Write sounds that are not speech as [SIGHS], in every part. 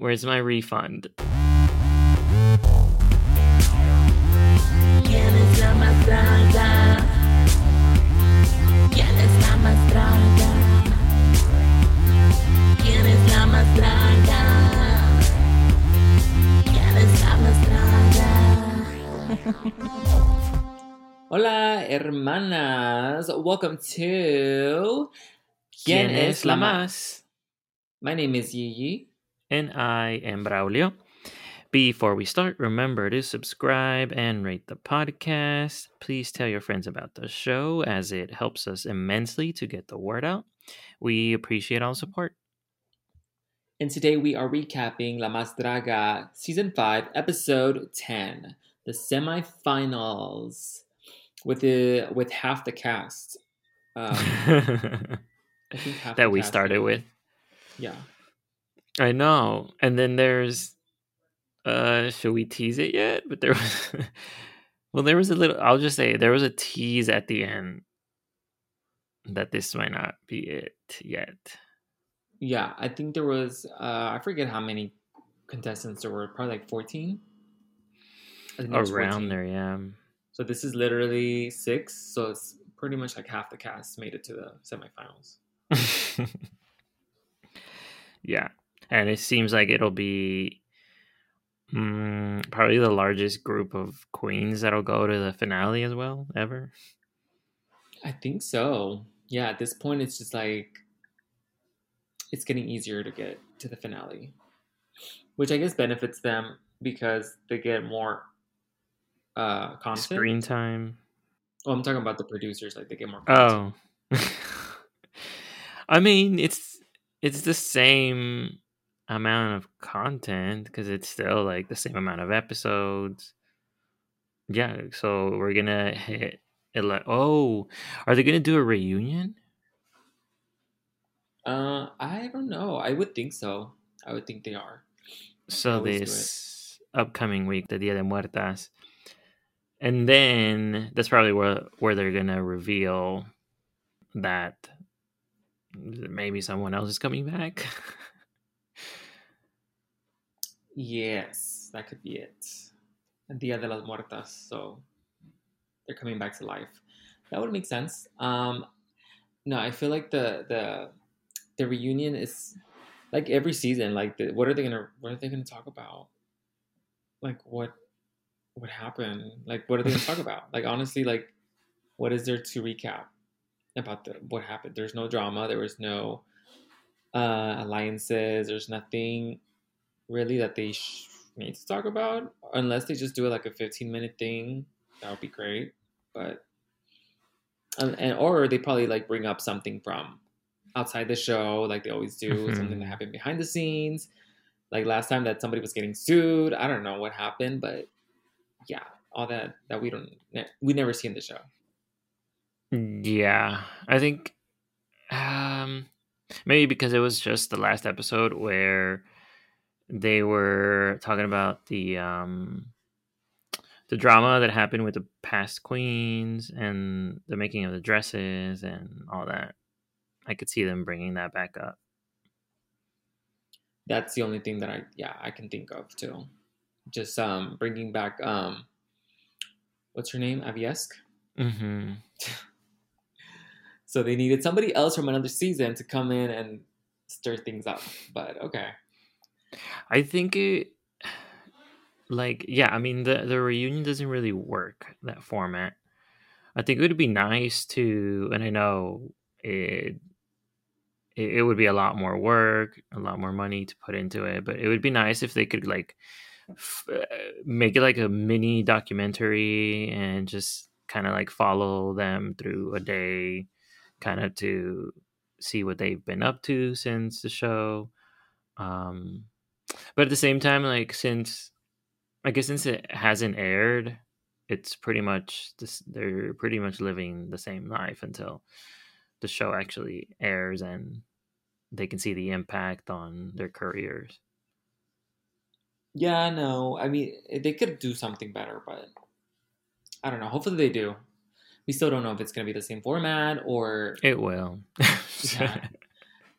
Where's my refund? Hola, hermanas. Welcome to ¿Quién es la más? My name is Yi And I am Braulio. Before we start, remember to subscribe and rate the podcast. Please tell your friends about the show as it helps us immensely to get the word out. We appreciate all support. And today we are recapping La Más Draga Season 5, Episode 10, the semifinals with the with half the cast. Um, [LAUGHS] I think half the that we cast started with. Yeah. I know. And then there's uh should we tease it yet? But there was [LAUGHS] well there was a little I'll just say there was a tease at the end that this might not be it yet. Yeah, I think there was uh I forget how many contestants there were, probably like 14. I think there was Around 14. there, yeah. So this is literally six. So it's pretty much like half the cast made it to the semifinals. [LAUGHS] yeah. And it seems like it'll be mm, probably the largest group of queens that'll go to the finale as well ever. I think so. Yeah, at this point, it's just like it's getting easier to get to the finale, which I guess benefits them because they get more uh content. Screen time. Oh, I'm talking about the producers. Like they get more. Content. Oh. [LAUGHS] I mean, it's it's the same amount of content because it's still like the same amount of episodes. Yeah, so we're gonna hit ele- Oh, are they gonna do a reunion? Uh, I don't know. I would think so. I would think they are. So always do it. this upcoming week, the Dia de Muertas, and then that's probably where where they're gonna reveal that maybe someone else is coming back. [LAUGHS] Yes, that could be it. Dia de las Muertas. So they're coming back to life. That would make sense. Um, no, I feel like the the the reunion is like every season. Like, the, what are they gonna what are they gonna talk about? Like, what what happened? Like, what are they gonna talk about? [LAUGHS] Like, honestly, like, what is there to recap about the what happened? There's no drama. There was no uh, alliances. There's nothing really that they sh- need to talk about. Unless they just do it like a 15 minute thing that would be great. But um, and or they probably like bring up something from outside the show like they always do Mhm. something that happened behind the scenes. Like last time that somebody was getting sued i don't know what happened but yeah all that that we don't ne- we never see in the show. Yeah, I think um maybe because it was just the last episode where they were talking about the um the drama that happened with the past queens and the making of the dresses and all that. I could see them bringing that back up. that's the only thing that i yeah i can think of too just um bringing back um what's her name aviesk hmm [LAUGHS] So they needed somebody else from another season to come in and stir things up. But okay. I think it [SIGHS] like yeah, I mean the the reunion doesn't really work that format. I think it would be nice to and I know it it, would be a lot more work, a lot more money to put into it, but it would be nice if they could like f- uh, make it like a mini documentary and just kind of like follow them through a day kind of to see what they've been up to since the show um but at the same time like since i guess since it hasn't aired it's pretty much this they're pretty much living the same life until the show actually airs and they can see the impact on their careers Yeah, no. I mean, they could do something better, but I don't know. Hopefully they do. We still don't know if it's going to be the same format or it will [LAUGHS] Yeah.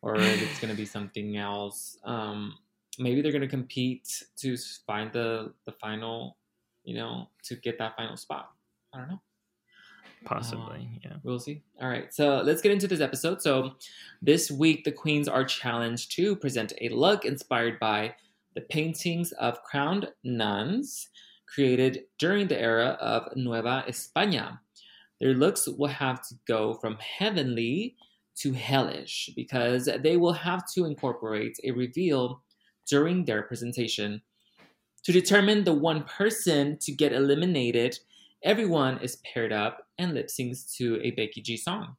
or if it's going to be something else. Um, maybe they're gonna compete to find the the final, you know, to get that final spot. I don't know. Possibly, um, yeah. We'll see. All right, so let's get into this episode. So, this week, the queens are challenged to present a look inspired by the paintings of crowned nuns created during the era of Nueva España. Their looks will have to go from heavenly to hellish because they will have to incorporate a reveal during their presentation. To determine the one person to get eliminated, everyone is paired up and lip syncs to a Becky G song.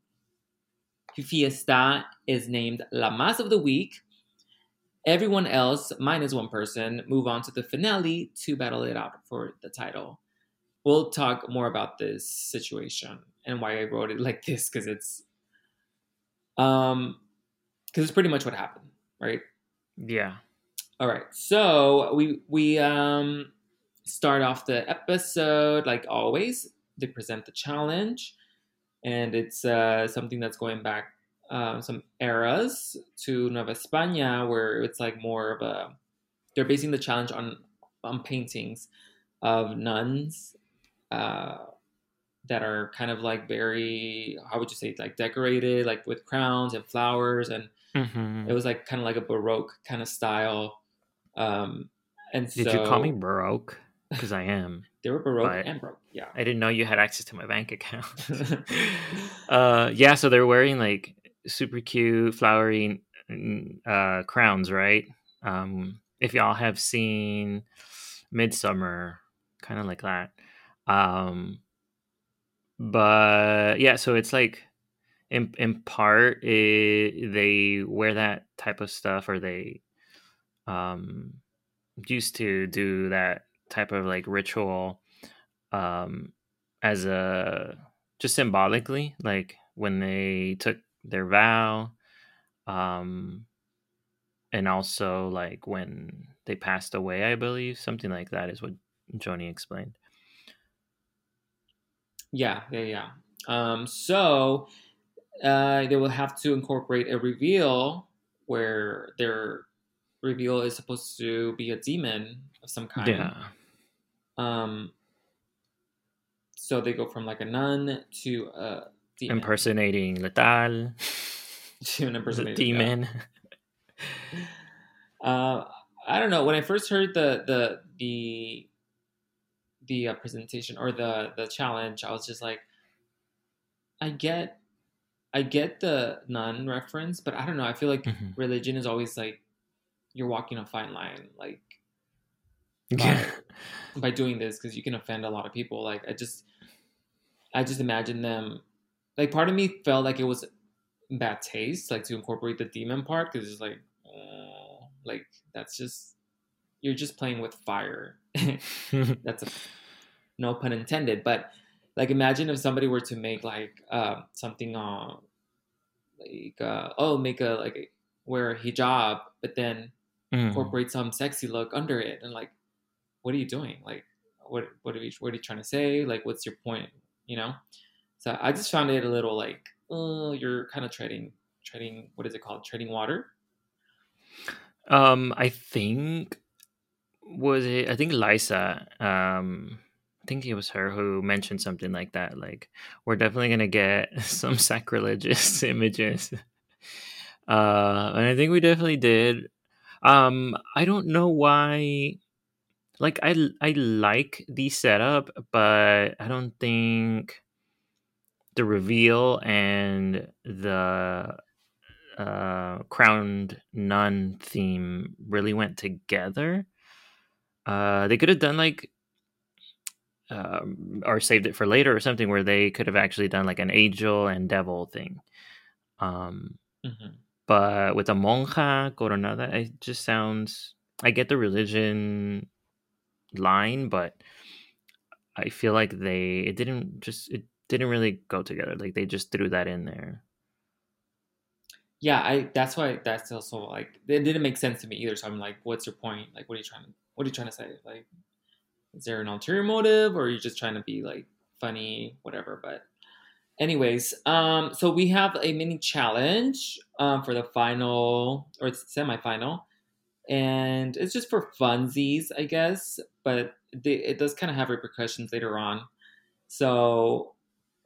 Fiesta is named La Más of the Week. Everyone else, minus one person, move on to the finale to battle it out for the title. We'll talk more about this situation and why I wrote it [LAUGHS] like this because it's um because it's pretty much what happened, right? Yeah. All right. So we we um start off the episode like always. They present the challenge, and it's uh, something that's going back um, some eras to Nueva España, where it's like more of a. They're basing the challenge on on paintings of nuns uh, that are kind of like very how would you say it's like decorated, like with crowns and flowers and hmm it was like kind of like a baroque kind of style um and Did so you call me Baroque? Because I am. [LAUGHS] they were baroque and baroque yeah I didn't know you had access to my bank account. [LAUGHS] [LAUGHS] uh, yeah, so they're wearing like super cute, flowery uh, crowns, right? Um, if y'all have seen Midsummer, kind of like that. Um, but yeah, so it's like in in part it, they wear that type of stuff, or they um used to do that type of like ritual um as a just symbolically like when they took their vow um and also like when they passed away i believe. Something like that is what joni explained. Yeah yeah yeah. Um so uh they will have to incorporate a reveal where their reveal is supposed to be a demon of some kind yeah um so they go from like a nun to a demon impersonating letal [LAUGHS] to an the demon Uh, I don't know. When I first heard the the the the uh, presentation or the the challenge, I was just like, I get, I get the nun reference, but I don't know. I feel like Mhm. religion is always like you're walking a fine line, like [LAUGHS] yeah by doing this because you can offend a lot of people. Like I just, I just imagine them. Like part of me felt like it was bad taste, like to incorporate the demon part because it's like, oh, like that's just you're just playing with fire. [LAUGHS] [LAUGHS] that's a no pun intended. But like imagine if somebody were to make like uh, something uh, like uh, oh make a like wear a hijab, but then Mm. incorporate some sexy look under it and like what are you doing like what what are you what are you trying to say like what's your point you know so i just found it a little like oh you're kind of treading treading what is it called treading water Um, I think was it? I think Lisa. Um, I think it was her who mentioned something like that. Like, we're definitely gonna get [LAUGHS] some sacrilegious [LAUGHS] images. Uh, and I think we definitely did. Um, I don't know why. Like, I I like the setup, but I don't think the reveal and the uh, crowned nun theme really went together. Uh, they could have done like, um, or saved it for later or something where they could have actually done like an angel and devil thing. Um, hmm but with a monja coronada, it just sounds. I get the religion line, but I feel like they it didn't just it didn't really go together. Like they just threw that in there. yeah i that's why that's also like it didn't make sense to me either so i'm like what's your point like what are you trying to what are you trying to say like is there an ulterior motive or are you just trying to be like funny whatever but anyways um so we have a mini challenge um for the final or it's semi-final and it's just for funsies, I guess. But it does kind of have repercussions later on. So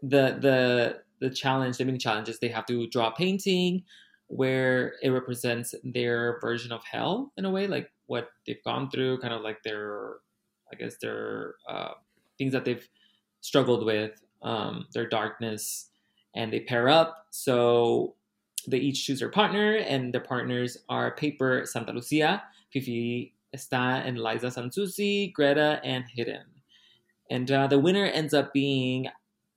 the the the challenge, the mini challenge is they have to draw a painting where it represents their version of hell in a way, like what they've gone through, kind of like their, I guess their uh, things that they've struggled with, um, their darkness, and they pair up. So they each choose their partner, and their partners are Paper Santa Lucia, Fifi Estah and Liza Zan Zuzzi, Greta, and Hidden. And uh, the winner ends up being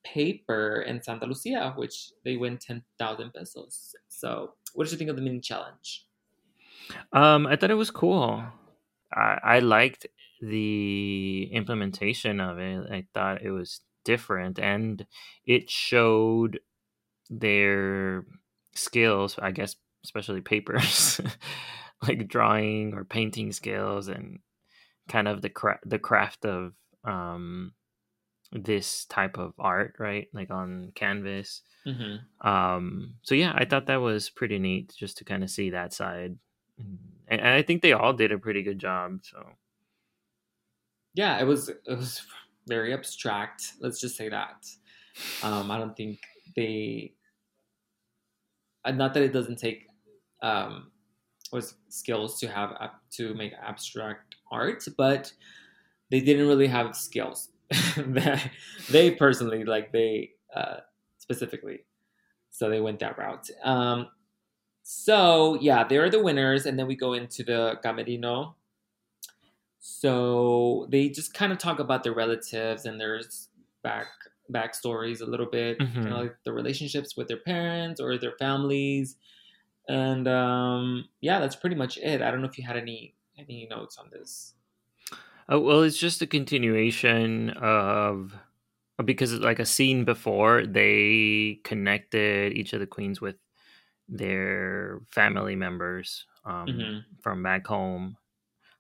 Paper and Santa Lucia, which they win 10,000 pesos. So, what did you think of the mini challenge? Um, I thought it was cool. I, I liked the implementation of it. I thought it was different and it showed their skills, I guess, especially papers, [LAUGHS] like drawing or painting skills and kind of the cra- the craft of um this type of art, right? Like on canvas. Mm-hmm. Um so yeah, I thought that was pretty neat just to kind of see that side. And, and I think they all did a pretty good job, so Yeah, it was it was very abstract. Let's just say that. Um, I don't think they. uh, Not that it doesn't take um, was skills to have to make abstract art, but they didn't really have skills. [LAUGHS] they, they personally like they uh, specifically, so they went that route. Um, so yeah, they're the winners, and then we go into the camerino. So they just kind of talk about their relatives and their back backstories a little bit, Mhm. kind of like the relationships with their parents or their families, and um, yeah, that's pretty much it. I don't know if you had any any notes on this. Oh, well, it's just a continuation of because it's like a scene before they connected each of the queens with their family members um, Mhm. from back home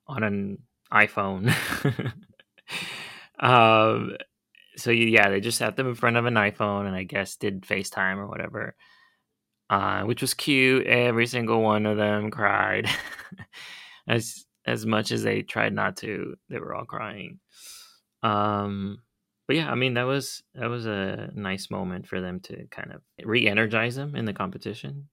on an iPhone. [LAUGHS] um, so yeah, they just sat them in front of an iPhone and I guess did FaceTime or whatever, uh, which was cute. Every single one of them cried. [LAUGHS] as as much as they tried not to, they were all crying. Um, but yeah, I mean that was that was a nice moment for them to kind of re-energize them in the competition.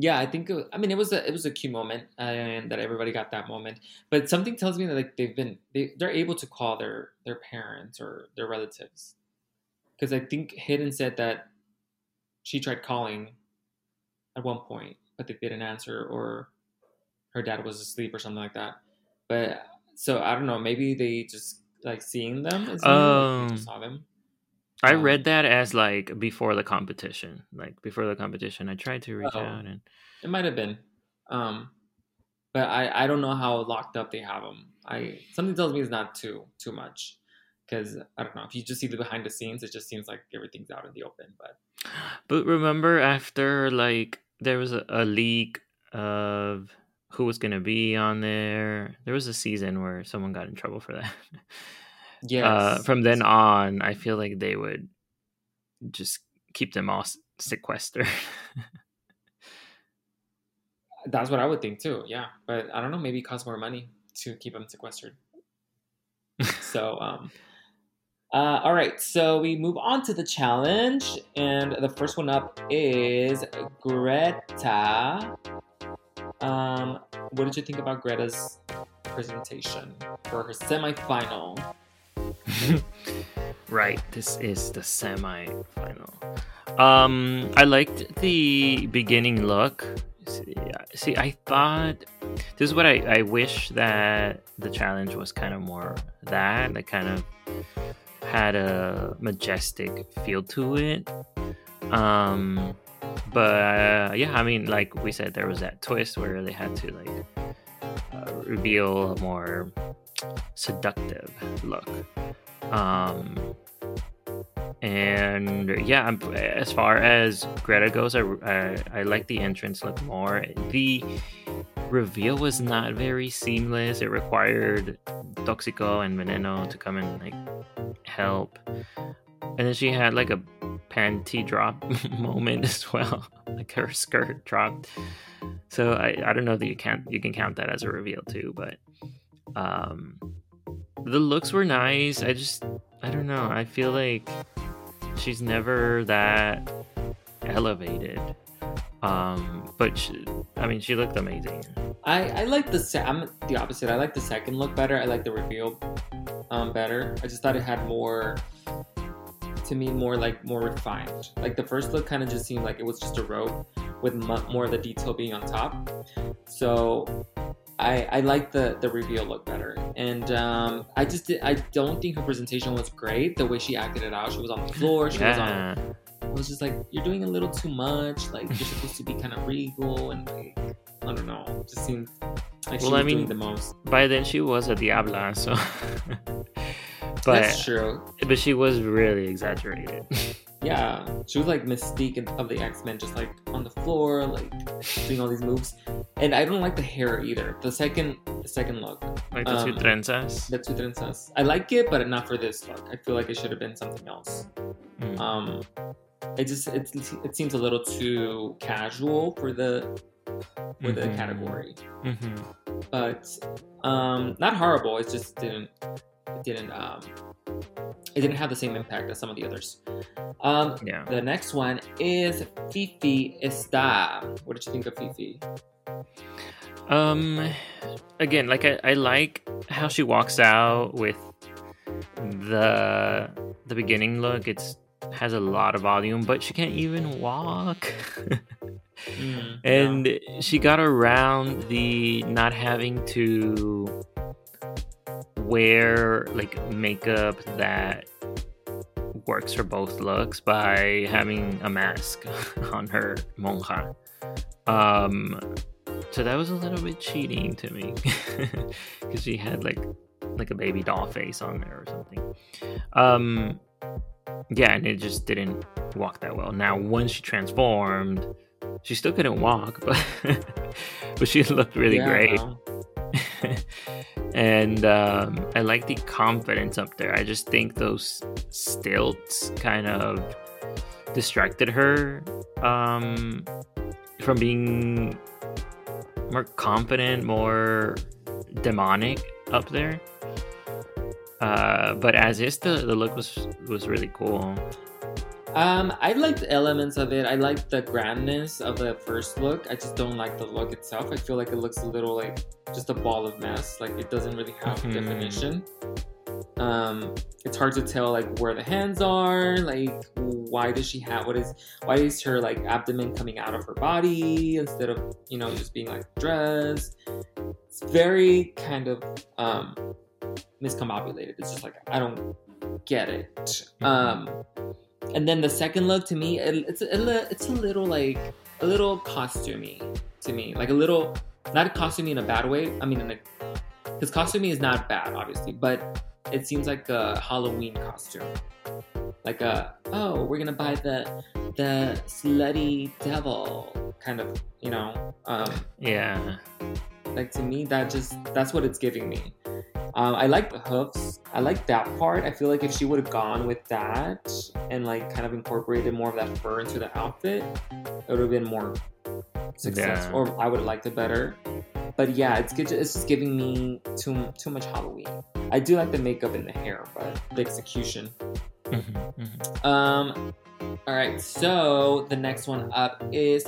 Yeah, I think it, I mean it was a it was a cute moment, and that everybody got that moment. But something tells me that like they've been they they're able to call their their parents or their relatives, because I think Hidden said that she tried calling at one point, but they didn't answer, or her dad was asleep or something like that. But so I don't know, maybe they just like seeing them. New, like, Um, saw them. I Um, read that as like before the competition, like before the competition. I tried to reach Oh. out and It might have been, um, but I, I don't know how locked up they have them. I something tells me it's not too too much because I don't know if you just see the behind the scenes, it just seems like everything's out in the open. But [GASPS] But remember, after like there was a, a leak of who was gonna be on there. There was a season where someone got in trouble for that. [LAUGHS] yes, Uh, from then on, I feel like they would just keep them all sequestered. [LAUGHS] that's what I would think too. Yeah, but I don't know. Maybe it costs more money to keep them sequestered. so um. Uh, all right, so we move on to the challenge, and the first one up is Greta. Um, what did you think about Greta's presentation for her semifinal? [LAUGHS] right, this is the semi-final. Um, I liked the beginning look. See, I thought this is what I, I wish that the challenge was kind of more that, like kind of had a majestic feel to it. Um, but uh, yeah, I mean, like we said, there was that twist where they had to like uh, reveal a more seductive look. Um, and yeah, I'm- as far as Greta goes, I, I, I like the entrance look more. The reveal was not very seamless. It required Toxico and Veneno to come and like help. and then she had like a panty drop [LAUGHS] moment as well, [LAUGHS] like her skirt dropped. So I, I don't know that you can't you can count that as a reveal too, but um, the looks were nice. I just I don't know. I feel like she's never that elevated. Um, but she, I mean, she looked amazing. I I like the se- I'm the opposite. I like the second look better. I like the reveal um better. I just thought it had more to me more like more refined. Like the first look kind of just seemed like it was just a robe with more of the detail being on top. So I I like the the reveal look better. And um I just did, I don't think her presentation was great. The way she acted it out, she was on the floor. She was on Yeah, I was just like, you're doing a little too much. Like you're supposed to be kind of regal and like I don't know. It just seemed like Well, I mean- doing the most. by then she was a diabla, so. [LAUGHS] but That's true. but she was really exaggerated. [LAUGHS] Yeah, she was like Mystique of the X Men, just like on the floor, like doing all these moves. And I don't like the hair either. The second, the second look, like the two Um, trenzas. the two trenzas. I like it, but not for this look. I feel like it should have been something else. Mm. Um, it just it, it seems a little too casual for the for the Mhm. category. Mhm. but um, not horrible. It just didn't it didn't um, it didn't have the same impact as some of the others. Um, Yeah. the next one is Fifi Estah. What did you think of Fifi? Um, again, like I, I like how she walks out with the the beginning look. It's has a lot of volume, but she can't even walk. Mm, [LAUGHS] and she got around the not having to wear like makeup that works for both looks by having a mask [LAUGHS] on her monja. Um, so that was a little bit cheating to me [LAUGHS] because she had like like a baby doll face on there or something. Um, yeah, and it just didn't walk that well. Now, once she transformed, she still couldn't walk, but [LAUGHS] but she looked really yeah, great. [LAUGHS] and um, I like the confidence up there. I just think those stilts kind of distracted her um, from being more confident, more demonic up there. Uh, but as is, the, the look was was really cool. Um, I liked elements of it. I like the grandness of the first look. I just don't like the look itself. I feel like it looks a little like just a ball of mess. Like it doesn't really have Mhm. definition. Um, it's hard to tell like where the hands are. Like why does she have what is why is her like abdomen coming out of her body instead of you know just being like dressed? It's very kind of um miscombobulated. It's just like I don't get it. Um, and then the second look to me, it, it's a, it's a little like a little costumey to me, like a little not costumey in a bad way. I mean, because costumey is not bad, obviously, but it seems like a Halloween costume, like a oh we're gonna buy the the slutty devil kind of you know um, Yeah, like to me that just that's what it's giving me um, i like the hoofs i like that part i feel like if she would have gone with that and like kind of incorporated more of that fur into the outfit it would have been more successful Yeah. or i would have liked it better but yeah it's good it's just giving me too too much halloween i do like the makeup and the hair but the execution Mhm, mhm. um, all right. So the next one up is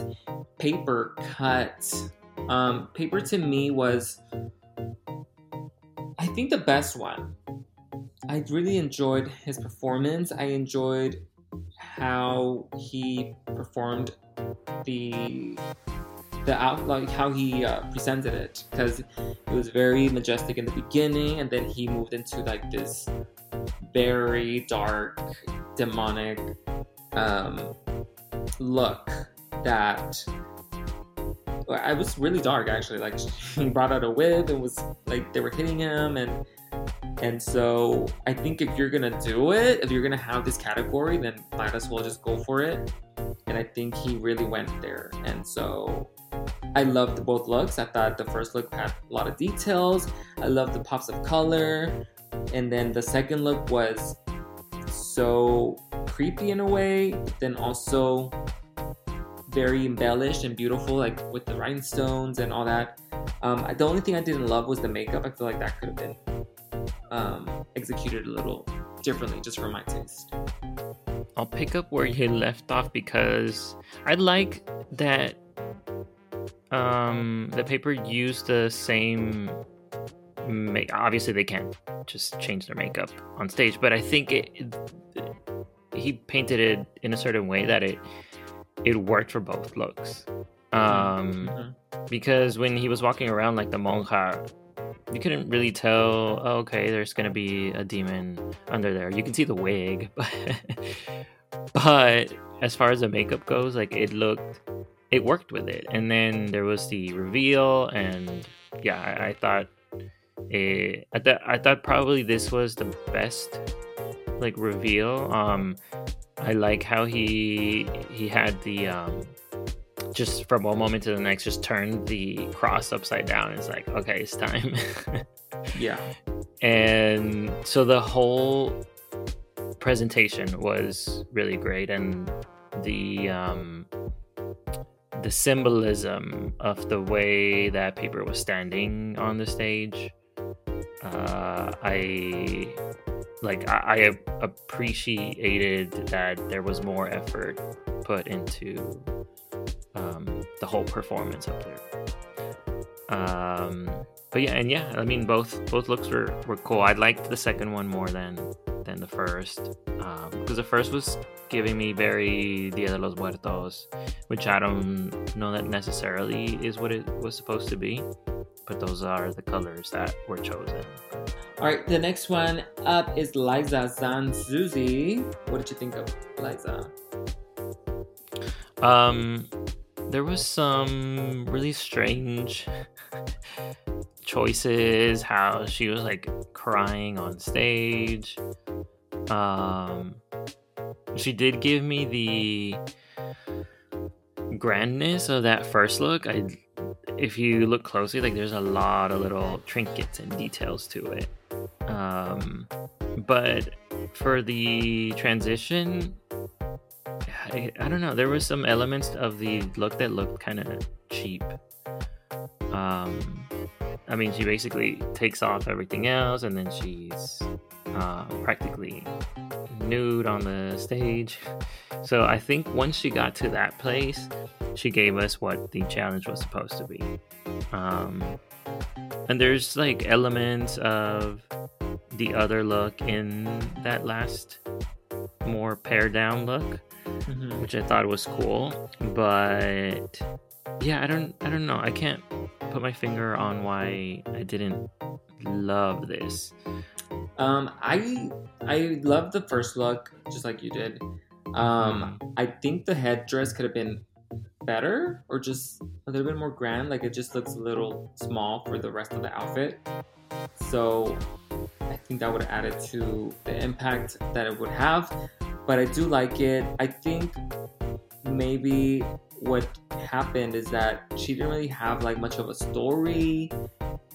Paper Cut. Um, Paper to me was, I think, the best one. I really enjoyed his performance. I enjoyed how he performed the the out like how he uh, presented it because it was very majestic in the beginning and then he moved into like this very dark demonic um, look that I was really dark actually. Like [LAUGHS] he brought out a whip and was like they were hitting him and and so I think if you're gonna do it, if you're gonna have this category, then might as well just go for it. And I think he really went there. And so I loved both looks. I thought the first look had a lot of details. I loved the pops of color. And then the second look was so creepy in a way, but then also very embellished and beautiful, like with the rhinestones and all that. Um, the only thing I didn't love was the makeup. I feel like that could have been um, executed a little differently, just for my taste. I'll pick up where you left off because I like that um the paper used the same make obviously they can't just change their makeup on stage but i think it, it he painted it in a certain way that it it worked for both looks. Um Mhm. because when he was walking around like the monja you couldn't really tell oh, okay there's gonna be a demon under there. You can see the wig [LAUGHS] but but as far as the makeup goes like it looked it worked with it. And then there was the reveal and yeah i, I thought it I, th- I thought probably this was the best like reveal. Um i like how he he had the um just from one moment to the next just turned the cross upside down. It's like okay it's time. [LAUGHS] Yeah. and so the whole presentation was really great. And the um the symbolism of the way that paper was standing on the stage uh i like i, I appreciated that there was more effort put into um the whole performance up there. Um but yeah and yeah i mean both both looks were were cool. I liked the second one more than than the first um because the first was giving me very dia de los muertos which i don't know that necessarily is what it was supposed to be but those are the colors that were chosen All right, the next one up is Liza Zan Zuzzi. What did you think of Liza? Um, there was some really strange [LAUGHS] choices. How she was like crying on stage. Um, she did give me the grandness of that first look. I, if you look closely, like there's a lot of little trinkets and details to it. Um, but for the transition, I, I don't know. There was some elements of the look that looked kind of cheap. Um, I mean, she basically takes off everything else, and then she's uh, practically nude on the stage. So I think once she got to that place, she gave us what the challenge was supposed to be. Um, and there's like elements of the other look in that last more pared down look Mhm. which I thought was cool. But yeah, I don't I don't know. I can't put my finger on why I didn't love this. Um, I I love the first look, just like you did. Um, I think the headdress could have been better or just a little bit more grand. Like it just looks a little small for the rest of the outfit. So I think that would have added to the impact that it would have. But I do like it. I think maybe what happened is that she didn't really have like much of a story.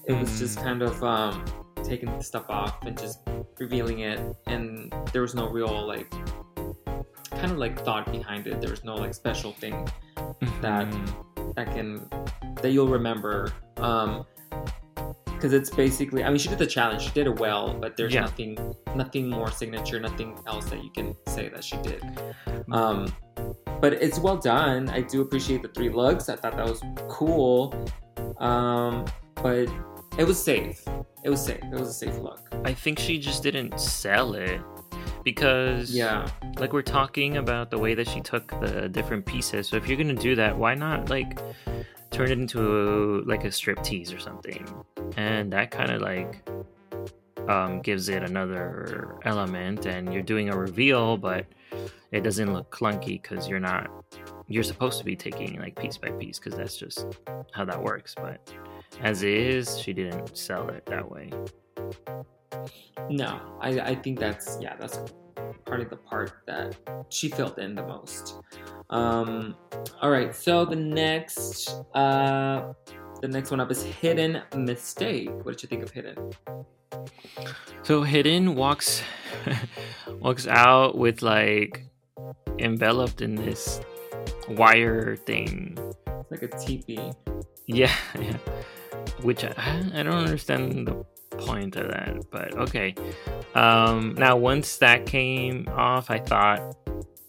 It was just Mm. kind of um, taking the stuff off and just revealing it, and there was no real like kind of like thought behind it. There was no like special thing that Mhm. that can that you'll remember. Um, because it's basically, I mean, she did the challenge. She did it well, but there's Yeah. nothing, nothing more signature, nothing else that you can say that she did. Um, but it's well done. I do appreciate the three looks. I thought that was cool. Um, but it was safe. It was safe. It was a safe look. I think she just didn't sell it because Yeah. like we're talking about the way that she took the different pieces. So if you're gonna do that, why not like turn it into like a strip tease or something? And that kind of like um, gives it another element. And you're doing a reveal, but it doesn't look clunky because you're not. You're supposed to be taking like piece by piece because that's just how that works. But as is, she didn't sell it that way. No, I, I think that's yeah, that's part of the part that she filled in the most. Um, all right, so the next uh, the next one up is Hidden Mistake. What did you think of Hidden? So Hidden walks [LAUGHS] walks out with like enveloped in this wire thing. It's like a teepee. Yeah, [LAUGHS] yeah. Which I, I don't understand the point of that, but okay. Um, now once that came off, I thought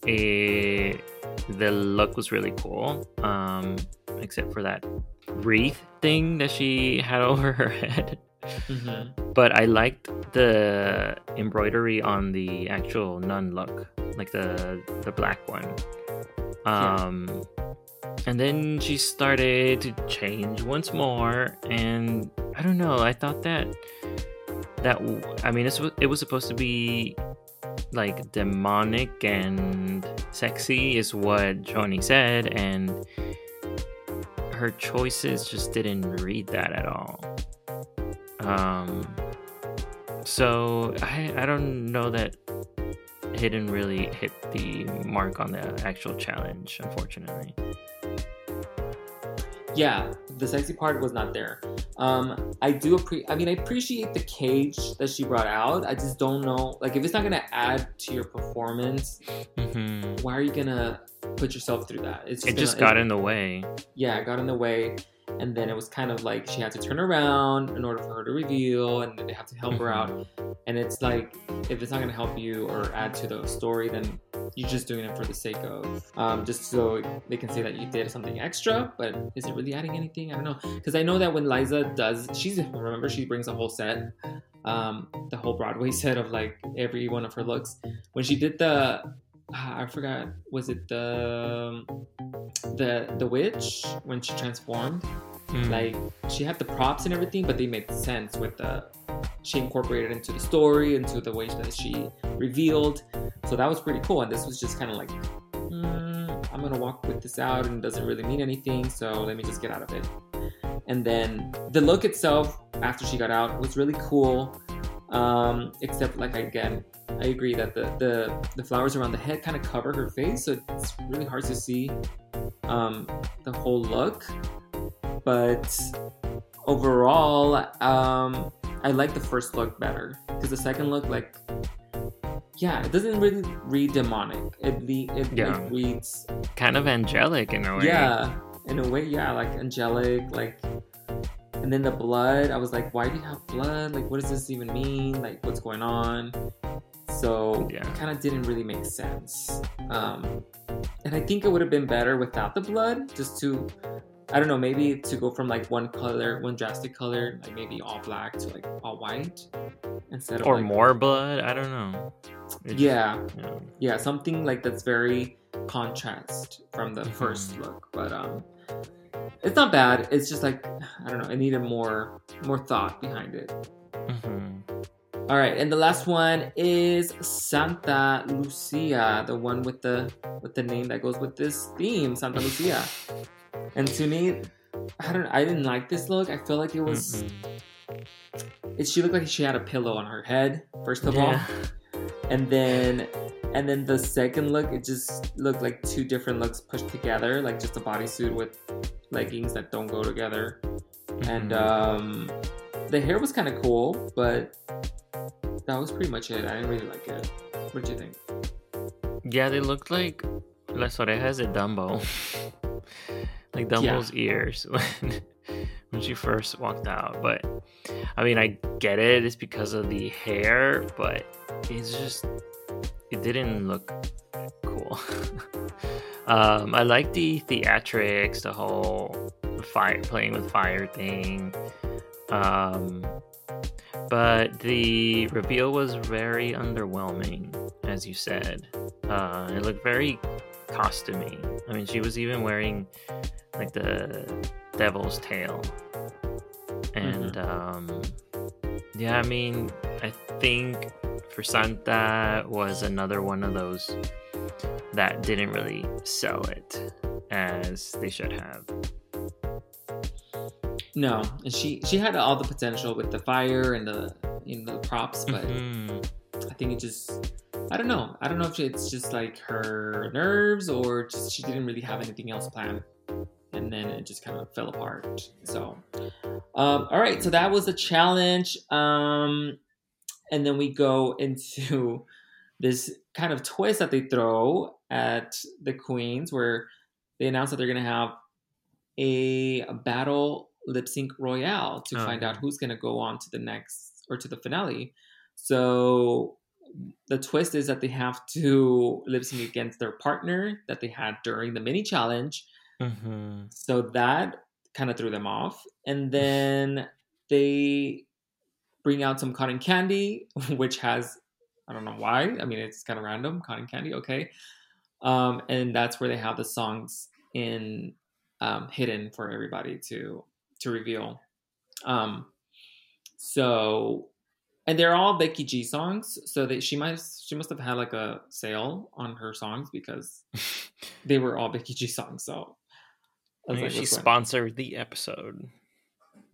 it, the look was really cool. Um, except for that wreath thing that she had [LAUGHS] over her head. Mm-hmm. But I liked the embroidery on the actual nun look, like the the black one. Um, and then she started to change once more, and I don't know. I thought that that I mean, it's, it was supposed to be like demonic and sexy, is what Johnny said, and her choices just didn't read that at all. Um, so I I don't know that Hidden really hit the mark on the actual challenge, unfortunately. Yeah, the sexy part was not there. Um, I do appre- I mean, I appreciate the cage that she brought out. I just don't know, like, if it's not gonna add to your performance, hmm why are you gonna put yourself through that? It's It just gonna- got in the way. yeah, it got in the way. And then it was kind of like she had to turn around in order for her to reveal, and then they have to help her out. And it's like, if it's not going to help you or add to the story, then you're just doing it for the sake of, um, just so they can say that you did something extra. But is it really adding anything? I don't know. Because I know that when Liza does, she's, remember, she brings a whole set, um, the whole Broadway [LAUGHS] set of like every one of her looks. When she did the, I forgot, was it the, the, the witch when she transformed? Mm. like she had the props and everything but they made sense with the she incorporated into the story into the way that she revealed so that was pretty cool and this was just kind of like mm, i'm gonna walk with this out and it doesn't really mean anything so let me just get out of it and then the look itself after she got out was really cool um, except like again i agree that the, the the flowers around the head kind of cover her face so it's really hard to see um, the whole look. But overall um i like the first look better because the second look like yeah it doesn't really read demonic. It, le- it Yeah. like reads kind of angelic in a way. yeah in a way yeah like angelic like and then the blood i was like why do you have blood? Like what does this even mean? Like what's going on so Yeah. it kind of didn't really make sense um and i think it would have been better without the blood just to i don't know maybe to go from like one color one drastic color like maybe all black to like all white instead of Or like, more blood. I don't know. It just- yeah yeah. yeah something like that's very contrast from the Mhm. first look but um it's not bad it's just like i don't know it needed more more thought behind it Mhm. All right and the last one is santa lucia the one with the with the name that goes with this theme santa lucia. [LAUGHS] And to me i don't i didn't like this look. I feel like it was it, she looked like she had a pillow on her head first of all. And then and then the second look it just looked like two different looks pushed together like just a bodysuit with leggings that don't go together. And Mhm. um the hair was kind of cool but that was pretty much it i didn't really like it what did you think Yeah, they looked like Las Orejas de Dumbo. [LAUGHS] like Dumbo's ears [LAUGHS] when, when she first walked out. But I mean, I get it. It's because of the hair, but it's just, it didn't look cool. [LAUGHS] um, I like the theatrics, the whole fire, playing with fire thing. Um, but the reveal was very underwhelming, as you said. Uh, it looked very costumey. I mean, she was even wearing like the devil's tail, and um, yeah, I mean, I think for Santa was another one of those that didn't really sell it as they should have. No and she she had all the potential with the fire and the you know the props but Mhm. I think it just I don't know. I don't know if it's just like her nerves or just she didn't really have anything else planned. And then it just kind of fell apart. So, um, all right, so that was the challenge. Um, and then we go [LAUGHS] into this kind of twist that they throw at the queens, where they announce that they're going to have a, a battle lip sync royale to Oh, find out who's going to go on to the next or to the finale. So the twist is that they have to lip sync against their partner that they had during the mini challenge. hmm So that kind of threw them off. And then they bring out some cotton candy, [LAUGHS] which has, I don't know why. I mean, it's kind of random. Cotton candy, okay. Um, and that's where they have the songs in um, hidden for everybody to to reveal. Um, so, and they're all Becky G songs. So that she might she must have had like a sale on her songs because [LAUGHS] they were all Becky G songs. So Maybe like, she what's going on? sponsored the episode.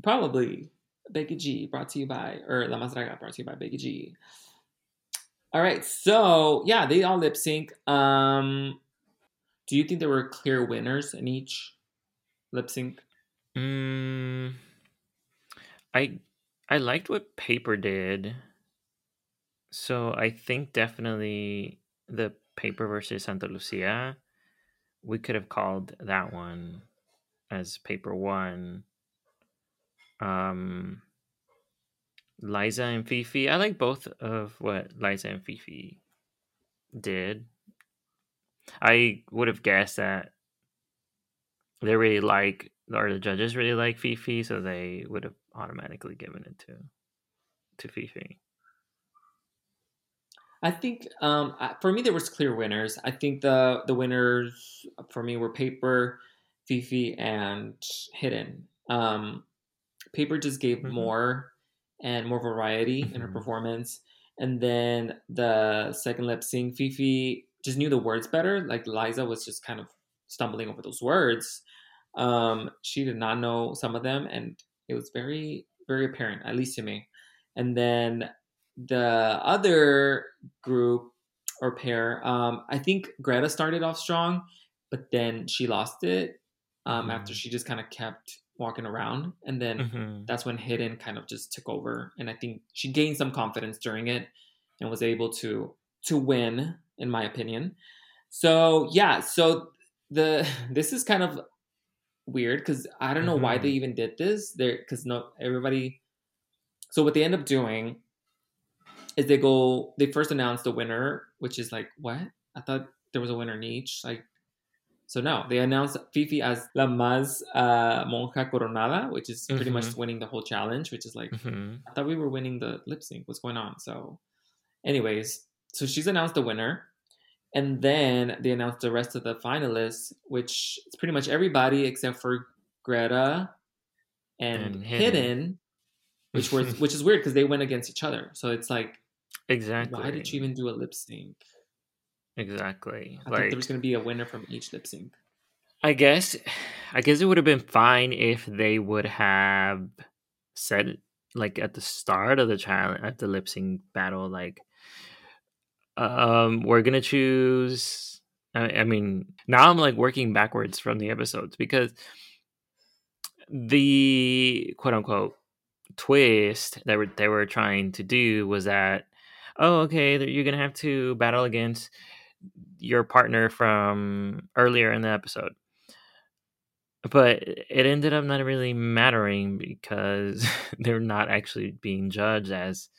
Probably Becky G brought to you by, or La Más Draga brought to you by Becky G. All right, so yeah, they all lip sync. Um, do you think there were clear winners in each lip sync? Mm, I I liked what Paper did. So I think definitely the Paper versus Santa Lucia, we could have called that one as Paper One. Um, Liza and Fifi, I like both of what Liza and Fifi did. I would have guessed that they really like or the judges really like Fifi, so they would have automatically given it to to Fifi. I think um, for me there was clear winners. I think the the winners for me were Paper, Fifi, and Hidden. Um, Paper just gave Mhm. more and more variety in her Mhm. performance, and then the second lip sync, Fifi just knew the words better. Like Liza was just kind of stumbling over those words. Um, she did not know some of them, and it was very very apparent, at least to me. And then the other group or pair, um, I think Greta started off strong, but then she lost it um, Mhm. after she just kind of kept walking around, and then hmm that's when Hidden kind of just took over, and I think she gained some confidence during it and was able to to win, in my opinion. So yeah, so the [LAUGHS] this is kind of weird because I don't know why Mhm. they even did this. There because no everybody. So what they end up doing is they go they first announce the winner, which is like what I thought there was a winner in each like. So no, they announced Fifi as La Más uh, Monja Coronada, which is pretty much Mhm. winning the whole challenge, which is like hmm I thought we were winning the lip sync. What's going on? So, anyways, so she's announced the winner, and then they announced the rest of the finalists, which is pretty much everybody except for Greta and, And Hidden, Hidden. which was [LAUGHS] which is weird because they went against each other. So it's like, Exactly. why did you even do a lip sync? Exactly. I thought like there was going to be a winner from each lip sync. I guess I guess it would have been fine if they would have said like at the start of the challenge at the lip sync battle like um we're gonna choose I, I mean now i'm like working backwards from the episodes because the quote unquote twist that were, they were trying to do was that oh okay you're gonna have to battle against your partner from earlier in the episode. But it ended up not really mattering because [LAUGHS] they're not actually being judged as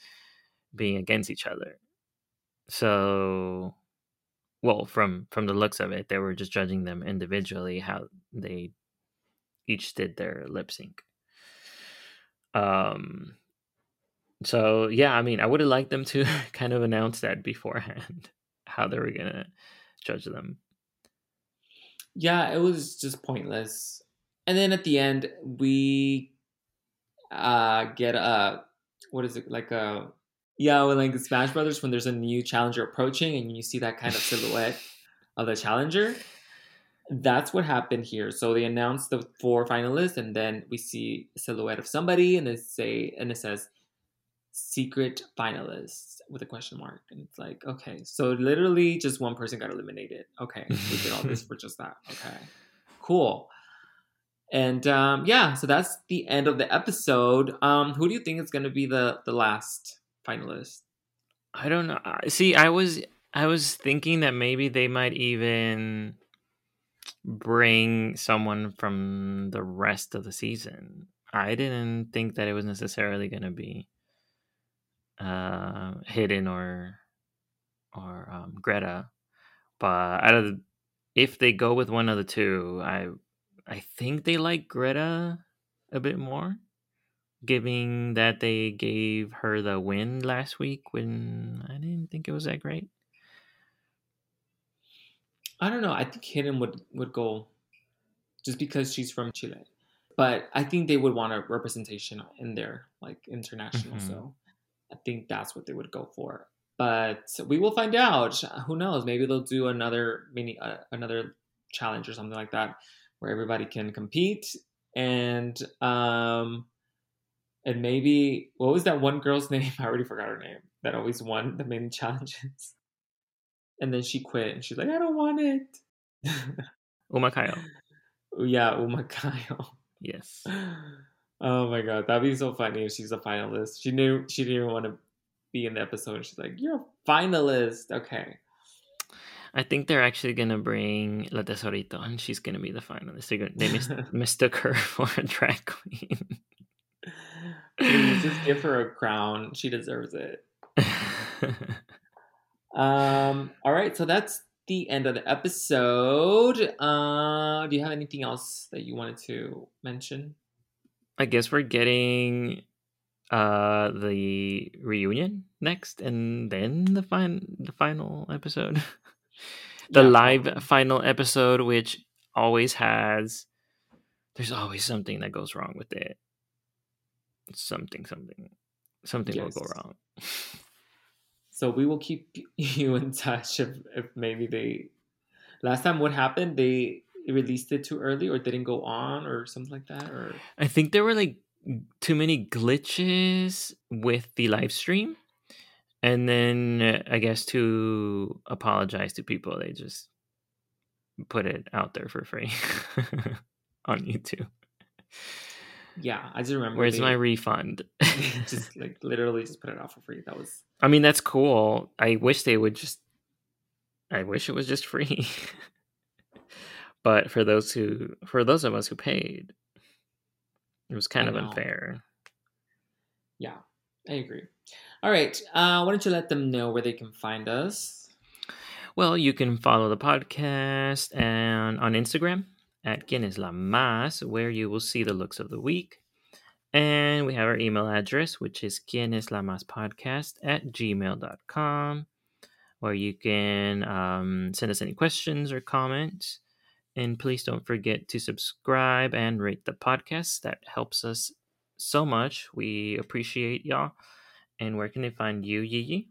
being against each other so well from from the looks of it they were just judging them individually how they each did their lip sync um so yeah i mean i would have liked them to [LAUGHS] kind of announce that beforehand [LAUGHS] how they were gonna judge them Yeah, it was just pointless. And then at the end, we uh get a what is it like a yeah, with like the Smash Brothers when there's a new challenger approaching and you see that kind of silhouette of the challenger. That's what happened here. So they announced the four finalists, and then we see a silhouette of somebody, and they say, and it says secret finalists with a question mark. And it's like, okay, so literally just one person got eliminated. Okay, we did all this for just that. [LAUGHS] Okay, cool. And um, yeah, so that's the end of the episode. Um, who do you think is going to be the the last finalist? I don't know. See, I was I was thinking that maybe they might even bring someone from the rest of the season. I didn't think that it was necessarily going to be uh hidden or or um, Greta, but out of the, if they go with one of the two, I I think they like Greta a bit more, giving that they gave her the win last week when I didn't think it was that great. I don't know. I think Hidden would would go just because she's from Chile, but I think they would want a representation in there, like international. Mhm. So I think that's what they would go for. But we will find out. Who knows? Maybe they'll do another mini, uh, another challenge or something like that, where everybody can compete and um and maybe what was that one girl's [LAUGHS] name? I already forgot her name. That always won the main challenges. [LAUGHS] And then she quit and she's like, I don't want it. [LAUGHS] Umakayo. yeah, Uma Kyle. Yes. Oh my god, that'd be so funny if she's a finalist. She knew she didn't even want to be in the episode. She's like, You're a finalist. Okay. I think they're actually gonna bring La Tesorito, and she's gonna be the finalist. They, they mis- mistook her for a drag queen. Please just give her a crown. She deserves it. [LAUGHS] Um, all right, so that's the end of the episode. Uh, do you have anything else that you wanted to mention? I guess we're getting uh the reunion next, and then the fin- the final episode, [LAUGHS] the Yeah, live final episode, which always has. There's always something that goes wrong with it. Something, something, something will go wrong. So we will keep [LAUGHS] you in touch if, if maybe they. Last time, what happened? They released it too early, or didn't go on, or something like that, or I think there were like too many glitches with the live stream. And then uh, I guess to apologize to people, they just put it out there for free [LAUGHS] on YouTube. Yeah, I just remember. Where's they my refund? [LAUGHS] [LAUGHS] just like literally just put it out for free. That was I mean, that's cool. I wish they would just. I wish it was just free. [LAUGHS] but for those who, for those of us who paid, it was kind I of know. unfair. yeah, I agree. All right, uh, why don't you let them know where they can find us? Well, you can follow the podcast and on Instagram at Quien es la Más, where you will see the looks of the week. And we have our email address, which is Quien es la Más podcast at gmail.com, where you can um, send us any questions or comments. And please don't forget to subscribe and rate the podcast. That helps us so much. We appreciate y'all. And where can they find you, Yee?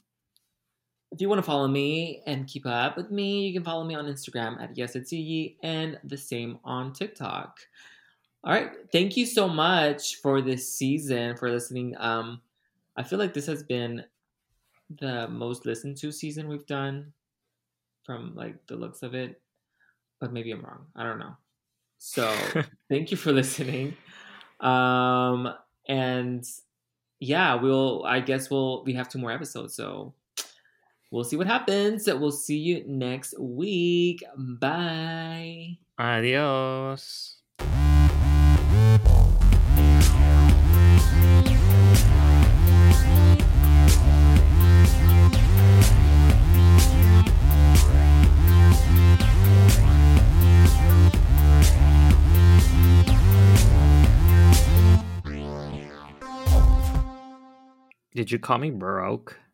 If you want to follow me and keep up with me, you can follow me on Instagram at yes it's Yi and the same on TikTok. All right, thank you so much for this season for listening. Um, I feel like this has been the most listened to season we've done, from like the looks of it, but maybe I'm wrong. I don't know. So [LAUGHS] thank you for listening. Um, and yeah, we'll. I guess we'll. We have two more episodes, so we'll see what happens. We'll see you next week. Bye. Adios. Did you call me broke?